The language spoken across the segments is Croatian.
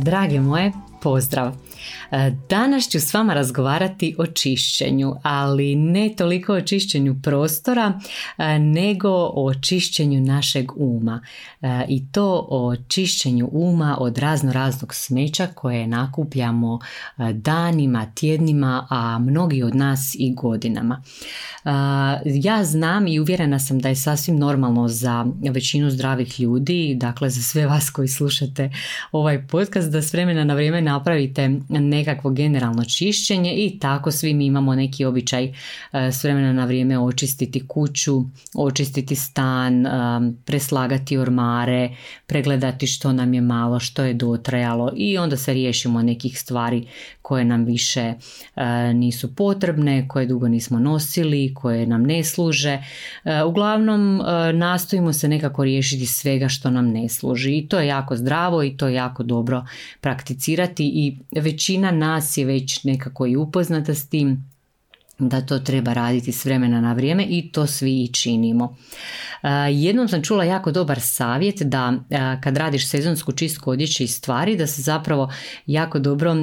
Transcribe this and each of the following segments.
Drage moje, pozdrav! E, danas ću s vama razgovarati o čišćenju, ali ne toliko o čišćenju prostora, e, nego o čišćenju našeg uma. E, I to o čišćenju uma od razno raznog smeća koje nakupljamo danima, tjednima, a mnogi od nas i godinama. Ja znam i uvjerena sam da je sasvim normalno za većinu zdravih ljudi, dakle za sve vas koji slušate ovaj podcast, da s vremena na vrijeme napravite nekakvo generalno čišćenje i tako svi mi imamo neki običaj e, s vremena na vrijeme očistiti kuću, očistiti stan, e, preslagati ormare, pregledati što nam je malo, što je dotrajalo i onda se riješimo nekih stvari koje nam više e, nisu potrebne, koje dugo nismo nosili, koje nam ne služe. Uglavnom nastojimo se nekako riješiti svega što nam ne služi i to je jako zdravo i to je jako dobro prakticirati i većina nas je već nekako i upoznata s tim da to treba raditi s vremena na vrijeme i to svi i činimo. Jednom sam čula jako dobar savjet da kad radiš sezonsku čistku odjeće i stvari da se zapravo jako dobro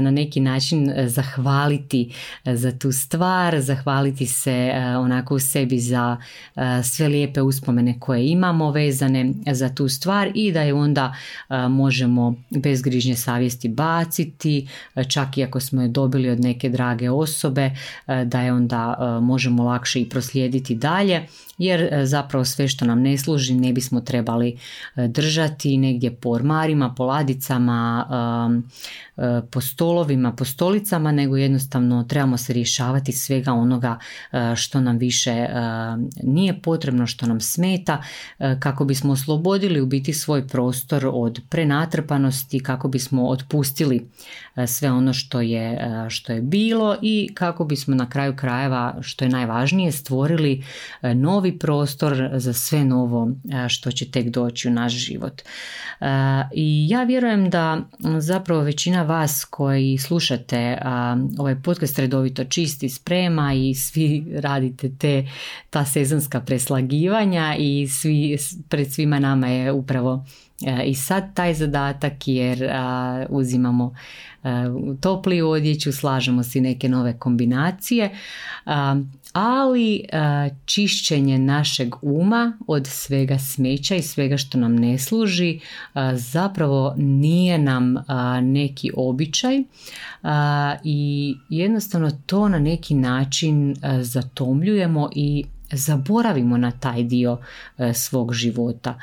na neki način zahvaliti za tu stvar, zahvaliti se onako u sebi za sve lijepe uspomene koje imamo vezane za tu stvar i da je onda možemo bez grižnje savjesti baciti, čak i ako smo je dobili od neke drage osobe, da je onda možemo lakše i proslijediti dalje jer e, zapravo sve što nam ne služi ne bismo trebali e, držati. Negdje po ormarima, po ladicama, e, po stolovima, po stolicama, nego jednostavno trebamo se rješavati svega onoga što nam više nije potrebno, što nam smeta, kako bismo oslobodili u biti svoj prostor od prenatrpanosti, kako bismo otpustili sve ono što je, što je bilo i kako bismo na kraju krajeva, što je najvažnije, stvorili novi prostor za sve novo što će tek doći u naš život. I ja vjerujem da zapravo većina vas koji slušate ovaj podcast redovito čisti sprema i svi radite te ta sezonska preslagivanja i svi, pred svima nama je upravo i sad taj zadatak jer uzimamo topli odjeću, slažemo si neke nove kombinacije, ali čišćenje našeg uma od svega smeća i svega što nam ne služi zapravo nije nam neki običaj i jednostavno to na neki način zatomljujemo i zaboravimo na taj dio e, svog života.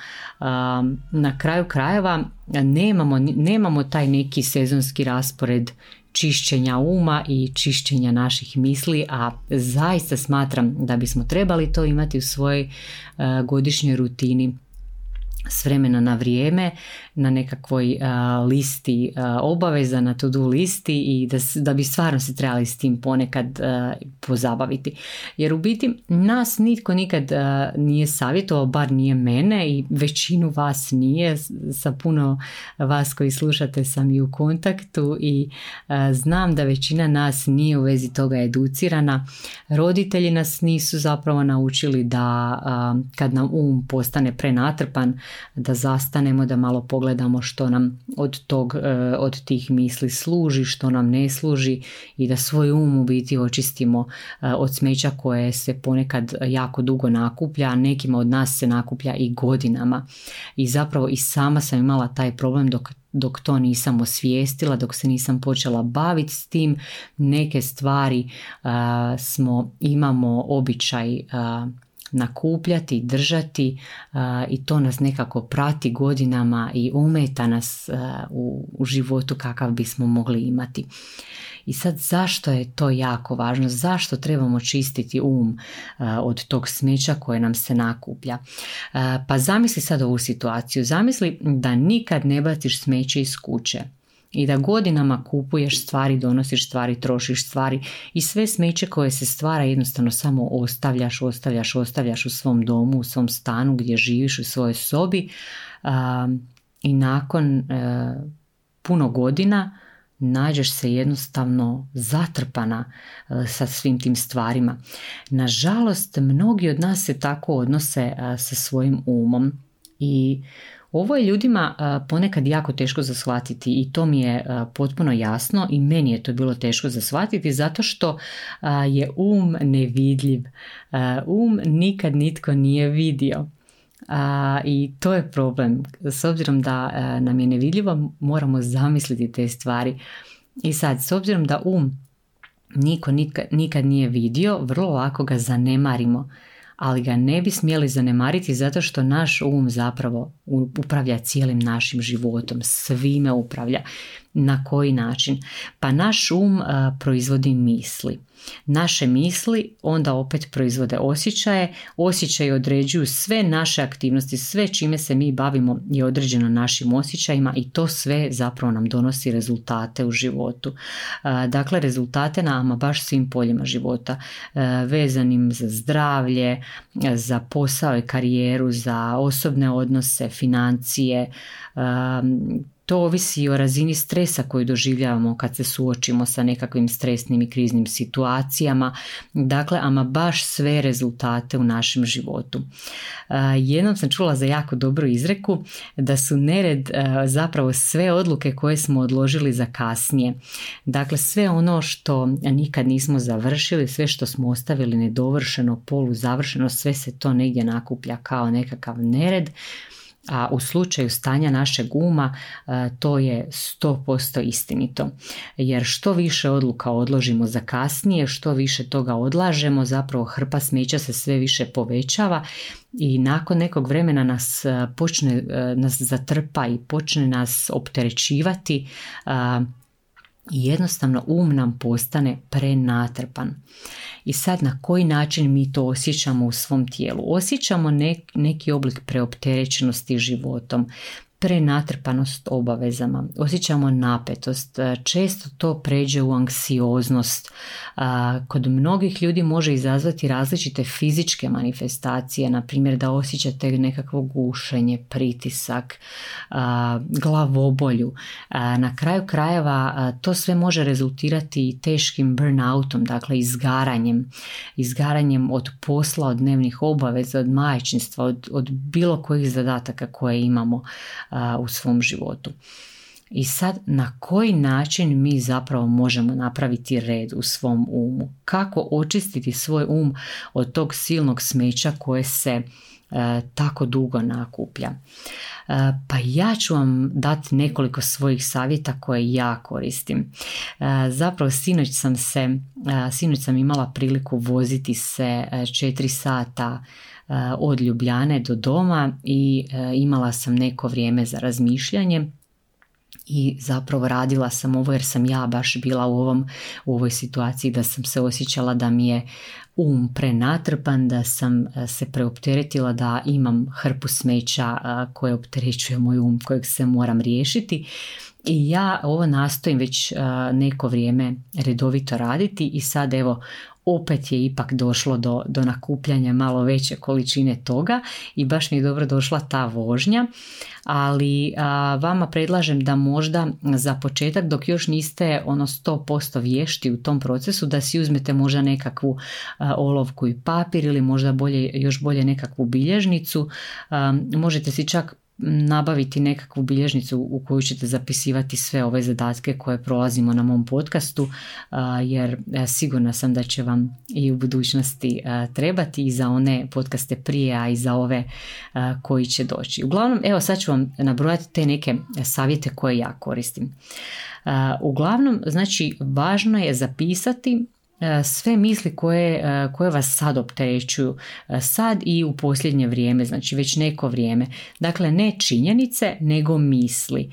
Na kraju krajeva nemamo, nemamo taj neki sezonski raspored čišćenja uma i čišćenja naših misli, a zaista smatram da bismo trebali to imati u svojoj e, godišnjoj rutini s vremena na vrijeme na nekakvoj listi obaveza na to-do listi i da, da bi stvarno se trebali s tim ponekad pozabaviti. Jer u biti nas nitko nikad nije savjetovao, bar nije mene i većinu vas nije, sa puno vas koji slušate sam i u kontaktu i znam da većina nas nije u vezi toga educirana. Roditelji nas nisu zapravo naučili da kad nam um postane prenatrpan da zastanemo, da malo pogledamo što nam od, tog, e, od tih misli služi, što nam ne služi i da svoj um u biti očistimo e, od smeća koje se ponekad jako dugo nakuplja, a nekima od nas se nakuplja i godinama. I zapravo i sama sam imala taj problem dok dok to nisam osvijestila, dok se nisam počela baviti s tim, neke stvari smo, imamo običaj nakupljati, držati i to nas nekako prati godinama i umeta nas u, u životu kakav bismo mogli imati. I sad zašto je to jako važno? Zašto trebamo čistiti um od tog smeća koje nam se nakuplja? Pa zamisli sad ovu situaciju. Zamisli da nikad ne baciš smeće iz kuće i da godinama kupuješ stvari, donosiš stvari, trošiš stvari i sve smeće koje se stvara jednostavno samo ostavljaš, ostavljaš, ostavljaš u svom domu, u svom stanu gdje živiš u svojoj sobi i nakon e, puno godina nađeš se jednostavno zatrpana e, sa svim tim stvarima. Nažalost, mnogi od nas se tako odnose e, sa svojim umom i ovo je ljudima ponekad jako teško za shvatiti i to mi je potpuno jasno i meni je to bilo teško za shvatiti zato što je um nevidljiv. Um nikad nitko nije vidio. I to je problem. S obzirom da nam je nevidljivo, moramo zamisliti te stvari. I sad, s obzirom da um niko nikad nije vidio, vrlo lako ga zanemarimo ali ga ne bi smjeli zanemariti zato što naš um zapravo upravlja cijelim našim životom, svime upravlja. Na koji način? Pa naš um proizvodi misli. Naše misli onda opet proizvode osjećaje, osjećaji određuju sve naše aktivnosti, sve čime se mi bavimo je određeno našim osjećajima i to sve zapravo nam donosi rezultate u životu. Dakle, rezultate na ama baš svim poljima života, vezanim za zdravlje, za posao i karijeru, za osobne odnose, financije, to ovisi o razini stresa koju doživljavamo kad se suočimo sa nekakvim stresnim i kriznim situacijama. Dakle, ama baš sve rezultate u našem životu. Jednom sam čula za jako dobru izreku da su nered zapravo sve odluke koje smo odložili za kasnije. Dakle, sve ono što nikad nismo završili, sve što smo ostavili nedovršeno, polu završeno, sve se to negdje nakuplja kao nekakav nered a u slučaju stanja našeg uma e, to je 100% istinito. Jer što više odluka odložimo za kasnije, što više toga odlažemo, zapravo hrpa smeća se sve više povećava i nakon nekog vremena nas e, počne e, nas zatrpa i počne nas opterećivati i jednostavno um nam postane prenatrpan. I sad na koji način mi to osjećamo u svom tijelu? Osjećamo neki oblik preopterećenosti životom, prenatrpanost obavezama, osjećamo napetost, e, često to pređe u anksioznost. Kod mnogih ljudi može izazvati različite fizičke manifestacije, na primjer da osjećate nekakvo gušenje, pritisak, glavobolju. Na kraju krajeva to sve može rezultirati i teškim burnoutom, dakle izgaranjem, izgaranjem od posla, od dnevnih obaveza, od majčinstva, od, od bilo kojih zadataka koje imamo u svom životu. I sad na koji način mi zapravo možemo napraviti red u svom umu? Kako očistiti svoj um od tog silnog smeća koje se e, tako dugo nakuplja? E, pa ja ću vam dati nekoliko svojih savjeta koje ja koristim. E, zapravo sinoć sam se, sinoć sam imala priliku voziti se 4 sata od Ljubljane do doma i imala sam neko vrijeme za razmišljanje i zapravo radila sam ovo jer sam ja baš bila u, ovom, u ovoj situaciji da sam se osjećala da mi je um prenatrpan, da sam se preopteretila da imam hrpu smeća koje opterećuje moj um kojeg se moram riješiti. I ja ovo nastojim već neko vrijeme redovito raditi i sad evo opet je ipak došlo do, do nakupljanja malo veće količine toga i baš mi je dobro došla ta vožnja, ali vama predlažem da možda za početak dok još niste ono 100% vješti u tom procesu da si uzmete možda nekakvu olovku i papir ili možda bolje, još bolje nekakvu bilježnicu, možete si čak nabaviti nekakvu bilježnicu u koju ćete zapisivati sve ove zadatke koje prolazimo na mom podcastu jer e, sigurna sam da će vam i u budućnosti trebati i za one podcaste prije, a i za ove koji će doći. Uglavnom, evo sad ću vam nabrojati te neke savjete koje ja koristim. Uglavnom, znači, važno je zapisati sve misli koje, koje vas sad opterećuju, sad i u posljednje vrijeme, znači već neko vrijeme. Dakle, ne činjenice, nego misli.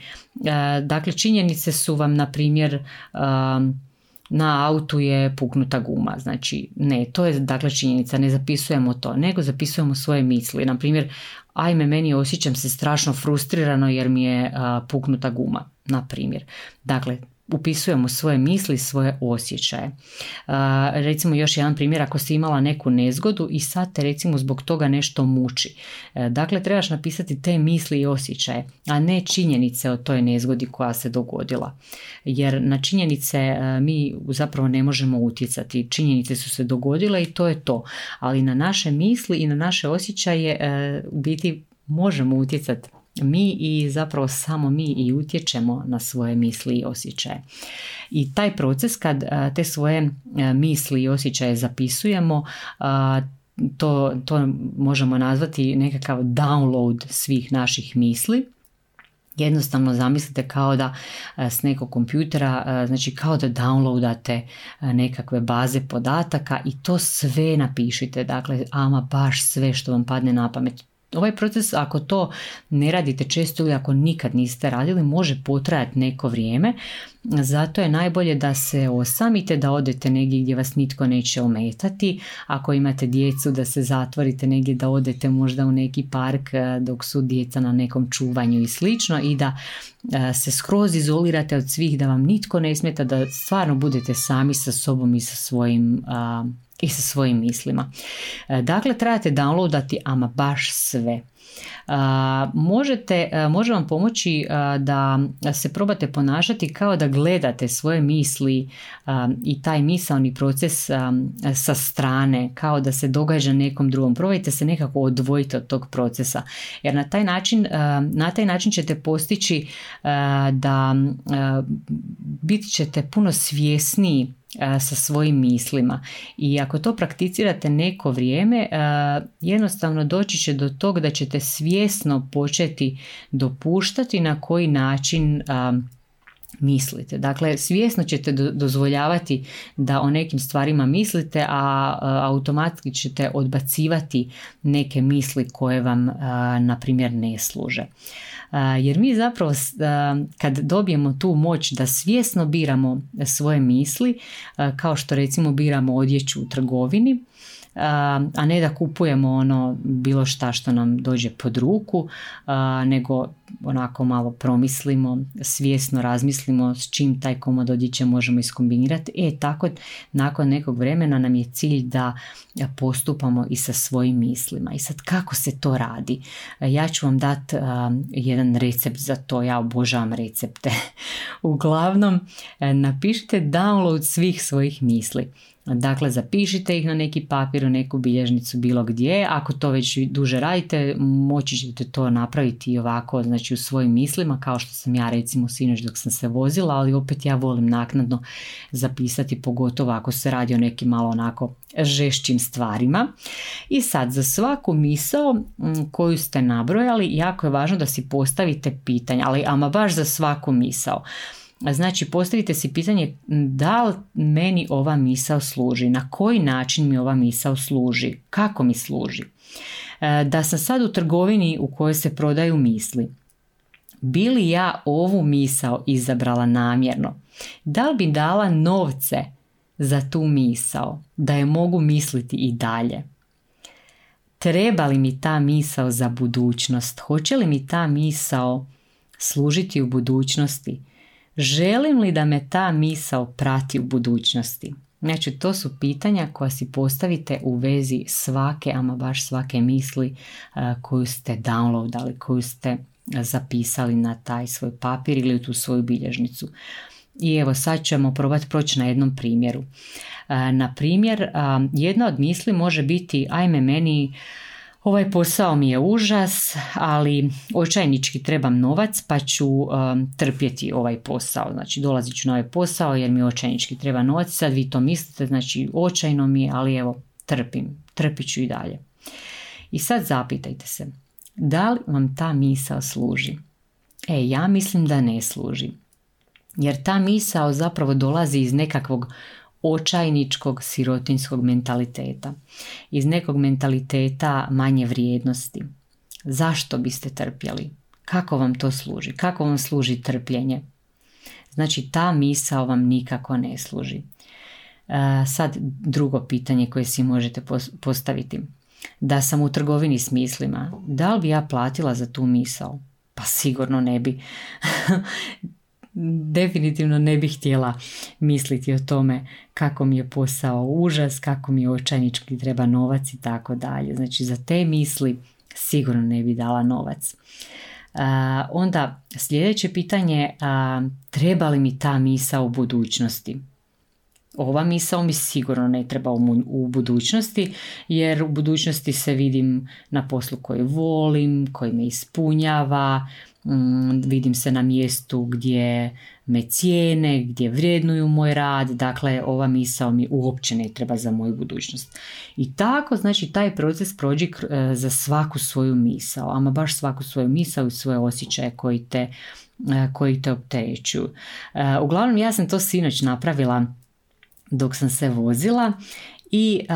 Dakle, činjenice su vam, na primjer, na autu je puknuta guma. Znači, ne, to je dakle činjenica, ne zapisujemo to, nego zapisujemo svoje misli. Na primjer, ajme, meni osjećam se strašno frustrirano jer mi je puknuta guma, na primjer. Dakle, upisujemo svoje misli, svoje osjećaje. recimo još jedan primjer, ako si imala neku nezgodu i sad te recimo zbog toga nešto muči. E, dakle, trebaš napisati te misli i osjećaje, a ne činjenice o toj nezgodi koja se dogodila. Jer na činjenice e, mi zapravo ne možemo utjecati. Činjenice su se dogodile i to je to. Ali na naše misli i na naše osjećaje e, u biti možemo utjecati mi i zapravo samo mi i utječemo na svoje misli i osjećaje. I taj proces kad te svoje misli i osjećaje zapisujemo, to, to možemo nazvati nekakav download svih naših misli. Jednostavno zamislite kao da s nekog kompjutera, znači kao da downloadate nekakve baze podataka i to sve napišite, dakle ama baš sve što vam padne na pamet ovaj proces ako to ne radite često ili ako nikad niste radili može potrajati neko vrijeme. Zato je najbolje da se osamite da odete negdje gdje vas nitko neće ometati. Ako imate djecu da se zatvorite negdje da odete možda u neki park eh, dok su djeca na nekom čuvanju i slično i da eh, se skroz izolirate od svih da vam nitko ne smeta da stvarno budete sami sa sobom i sa svojim i sa svojim mislima. E, dakle, trebate downloadati ama baš sve. Možete, e, može vam pomoći da se probate ponašati kao da gledate svoje misli i taj misalni proces sa strane, kao da se događa nekom drugom. Probajte se nekako odvojiti od tog procesa, jer na taj način, na taj način ćete postići da bit ćete puno svjesniji sa svojim mislima. I ako to prakticirate neko vrijeme, jednostavno doći će do tog da ćete svjesno početi dopuštati na koji način mislite. Dakle, svjesno ćete dozvoljavati da o nekim stvarima mislite, a automatski ćete odbacivati neke misli koje vam, na primjer, ne služe. Jer mi zapravo kad dobijemo tu moć da svjesno biramo svoje misli, kao što recimo biramo odjeću u trgovini, a ne da kupujemo ono bilo šta što nam dođe pod ruku, nego onako malo promislimo, svjesno razmislimo s čim taj komod odjeće možemo iskombinirati. E, tako nakon nekog vremena nam je cilj da postupamo i sa svojim mislima. I sad kako se to radi? Ja ću vam dati jedan recept za to, ja obožavam recepte. Uglavnom, napišite download svih svojih misli. Dakle, zapišite ih na neki papir, u neku bilježnicu, bilo gdje. Ako to već duže radite, moći ćete to napraviti i ovako, znači u svojim mislima, kao što sam ja recimo sinoć dok sam se vozila, ali opet ja volim naknadno zapisati, pogotovo ako se radi o nekim malo onako žešćim stvarima. I sad, za svaku misao koju ste nabrojali, jako je važno da si postavite pitanje, ali ama baš za svaku misao. Znači postavite si pitanje da li meni ova misao služi, na koji način mi ova misao služi, kako mi služi. E, da sam sad u trgovini u kojoj se prodaju misli, bi li ja ovu misao izabrala namjerno? Da li bi dala novce za tu misao, da je mogu misliti i dalje? Treba li mi ta misao za budućnost? Hoće li mi ta misao služiti u budućnosti? Želim li da me ta misao prati u budućnosti? Znači, to su pitanja koja si postavite u vezi svake, ama baš svake misli koju ste downloadali, koju ste zapisali na taj svoj papir ili u tu svoju bilježnicu. I evo sad ćemo probati proći na jednom primjeru. Na primjer, jedna od misli može biti ajme meni Ovaj posao mi je užas, ali očajnički trebam novac pa ću um, trpjeti ovaj posao. Znači dolazit ću na ovaj posao jer mi očajnički treba novac. Sad vi to mislite, znači očajno mi je, ali evo trpim, trpit ću i dalje. I sad zapitajte se, da li vam ta misao služi? E, ja mislim da ne služi. Jer ta misao zapravo dolazi iz nekakvog očajničkog sirotinskog mentaliteta. Iz nekog mentaliteta manje vrijednosti. Zašto biste trpjeli? Kako vam to služi? Kako vam služi trpljenje? Znači ta misao vam nikako ne služi. E, sad drugo pitanje koje si možete postaviti. Da sam u trgovini s mislima, da li bi ja platila za tu misao? Pa sigurno ne bi. definitivno ne bih htjela misliti o tome kako mi je posao užas, kako mi je očajnički treba novac i tako dalje. Znači za te misli sigurno ne bi dala novac. onda sljedeće pitanje, treba li mi ta misa u budućnosti? Ova misao mi sigurno ne treba u, budućnosti jer u budućnosti se vidim na poslu koji volim, koji me ispunjava, Mm, vidim se na mjestu gdje me cijene, gdje vrednuju moj rad, dakle ova misao mi uopće ne treba za moju budućnost. I tako, znači, taj proces prođi e, za svaku svoju misao, ama baš svaku svoju misao i svoje osjećaje koji te, e, koji te opterećuju. E, uglavnom, ja sam to sinoć napravila dok sam se vozila i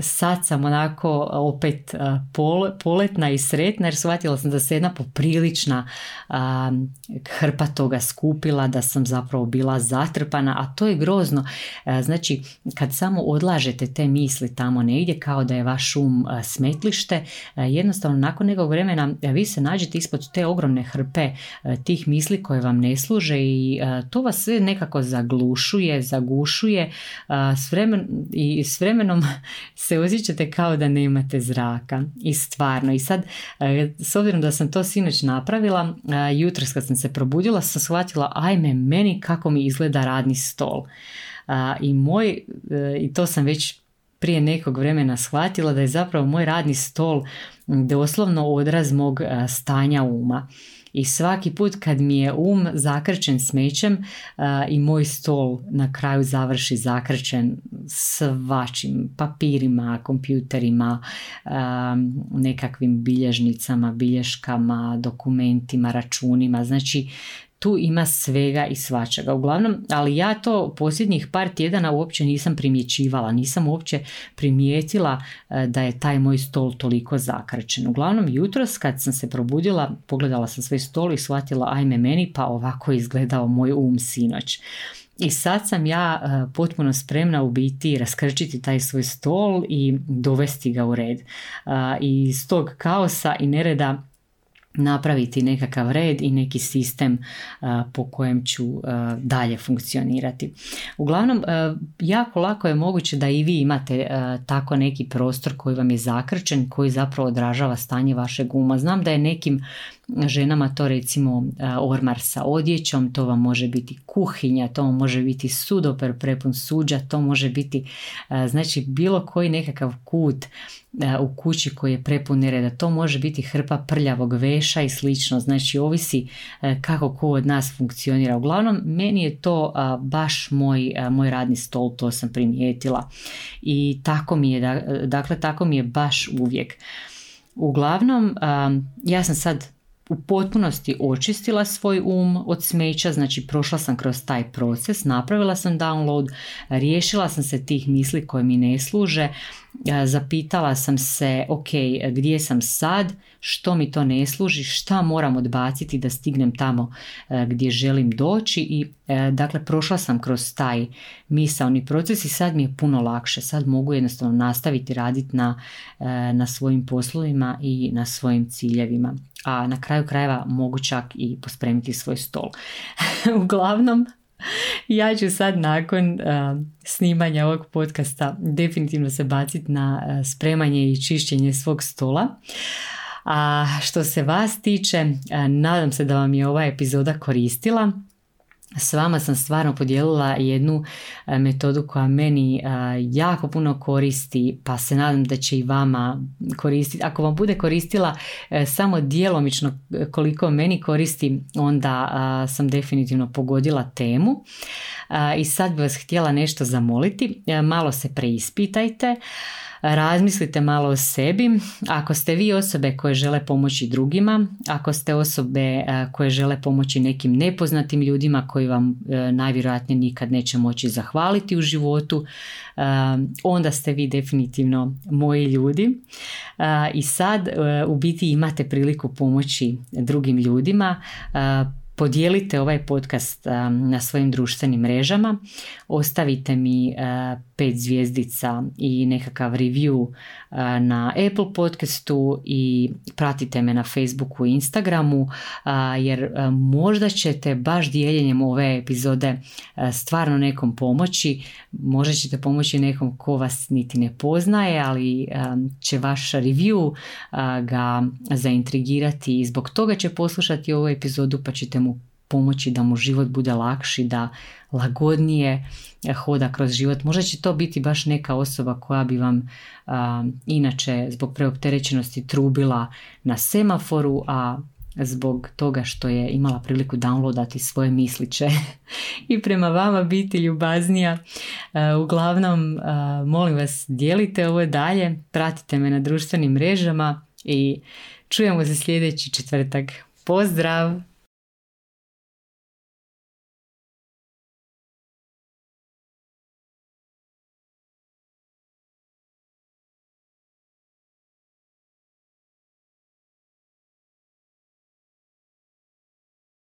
sad sam onako opet pol, poletna i sretna jer shvatila sam da se jedna poprilična hrpa toga skupila, da sam zapravo bila zatrpana, a to je grozno. znači, kad samo odlažete te misli tamo negdje kao da je vaš um smetlište, jednostavno nakon nekog vremena vi se nađete ispod te ogromne hrpe tih misli koje vam ne služe i to vas sve nekako zaglušuje, zagušuje s vremen, i s vremenom se osjećate kao da nemate zraka. I stvarno. I sad e, s obzirom da sam to sinoć napravila e, jutros kad sam se probudila sam shvatila ajme meni kako mi izgleda radni stol. I moj e, i to sam već prije nekog vremena shvatila da je zapravo moj radni stol doslovno odraz mog stanja uma i svaki put kad mi je um zakrčen smećem i moj stol na kraju završi zakrčen svačim papirima, kompjuterima, nekakvim bilježnicama, bilješkama, dokumentima, računima. Znači tu ima svega i svačega. Uglavnom, ali ja to posljednjih par tjedana uopće nisam primjećivala, nisam uopće primijetila e, da je taj moj stol toliko zakrčen. Uglavnom, jutros kad sam se probudila, pogledala sam svoj stol i shvatila ajme meni, pa ovako je izgledao moj um sinoć. I sad sam ja e, potpuno spremna u biti raskrčiti taj svoj stol i dovesti ga u red. I iz tog kaosa i nereda napraviti nekakav red i neki sistem po kojem ću dalje funkcionirati. Uglavnom, jako lako je moguće da i vi imate tako neki prostor koji vam je zakrčen, koji zapravo odražava stanje vašeg uma. Znam da je nekim ženama to recimo ormar sa odjećom, to vam može biti kuhinja, to vam može biti sudoper prepun suđa, to može biti znači bilo koji nekakav kut u kući koji je prepun nereda, to može biti hrpa prljavog veša i slično, znači ovisi kako ko od nas funkcionira. Uglavnom, meni je to baš moj, moj radni stol, to sam primijetila i tako mi je, dakle tako mi je baš uvijek. Uglavnom, ja sam sad u potpunosti očistila svoj um od smeća, znači prošla sam kroz taj proces, napravila sam download, riješila sam se tih misli koje mi ne služe, zapitala sam se ok, gdje sam sad, što mi to ne služi, šta moram odbaciti da stignem tamo gdje želim doći i dakle prošla sam kroz taj misaoni proces i sad mi je puno lakše, sad mogu jednostavno nastaviti raditi na, na svojim poslovima i na svojim ciljevima a na kraju krajeva mogu čak i pospremiti svoj stol. Uglavnom, ja ću sad nakon snimanja ovog podcasta definitivno se baciti na spremanje i čišćenje svog stola. A što se vas tiče, nadam se da vam je ova epizoda koristila. S vama sam stvarno podijelila jednu e, metodu koja meni e, jako puno koristi, pa se nadam da će i vama koristiti. Ako vam bude koristila e, samo djelomično koliko meni koristi, onda sam definitivno pogodila temu. I sad bih vas htjela nešto zamoliti. Malo se preispitajte. Razmislite malo o sebi. Ako ste vi osobe koje žele pomoći drugima, ako ste osobe e, koje žele pomoći nekim nepoznatim ljudima koji vam e, najvjerojatnije nikad neće moći zahvaliti u životu, e, onda ste vi definitivno moji ljudi. I sad u biti imate priliku pomoći drugim ljudima Podijelite ovaj podcast na svojim društvenim mrežama, ostavite mi pet zvijezdica i nekakav review na Apple podcastu i pratite me na Facebooku i Instagramu jer možda ćete baš dijeljenjem ove epizode stvarno nekom pomoći, možda ćete pomoći nekom ko vas niti ne poznaje, ali će vaš review ga zaintrigirati i zbog toga će poslušati ovu epizodu pa ćete pomoći da mu život bude lakši, da lagodnije hoda kroz život. Možda će to biti baš neka osoba koja bi vam inače zbog preopterećenosti trubila na semaforu, a zbog toga što je imala priliku downloadati svoje misliće i prema vama biti ljubaznija. Uglavnom, molim vas, dijelite ovo dalje, pratite me na društvenim mrežama i čujemo se sljedeći četvrtak. Pozdrav!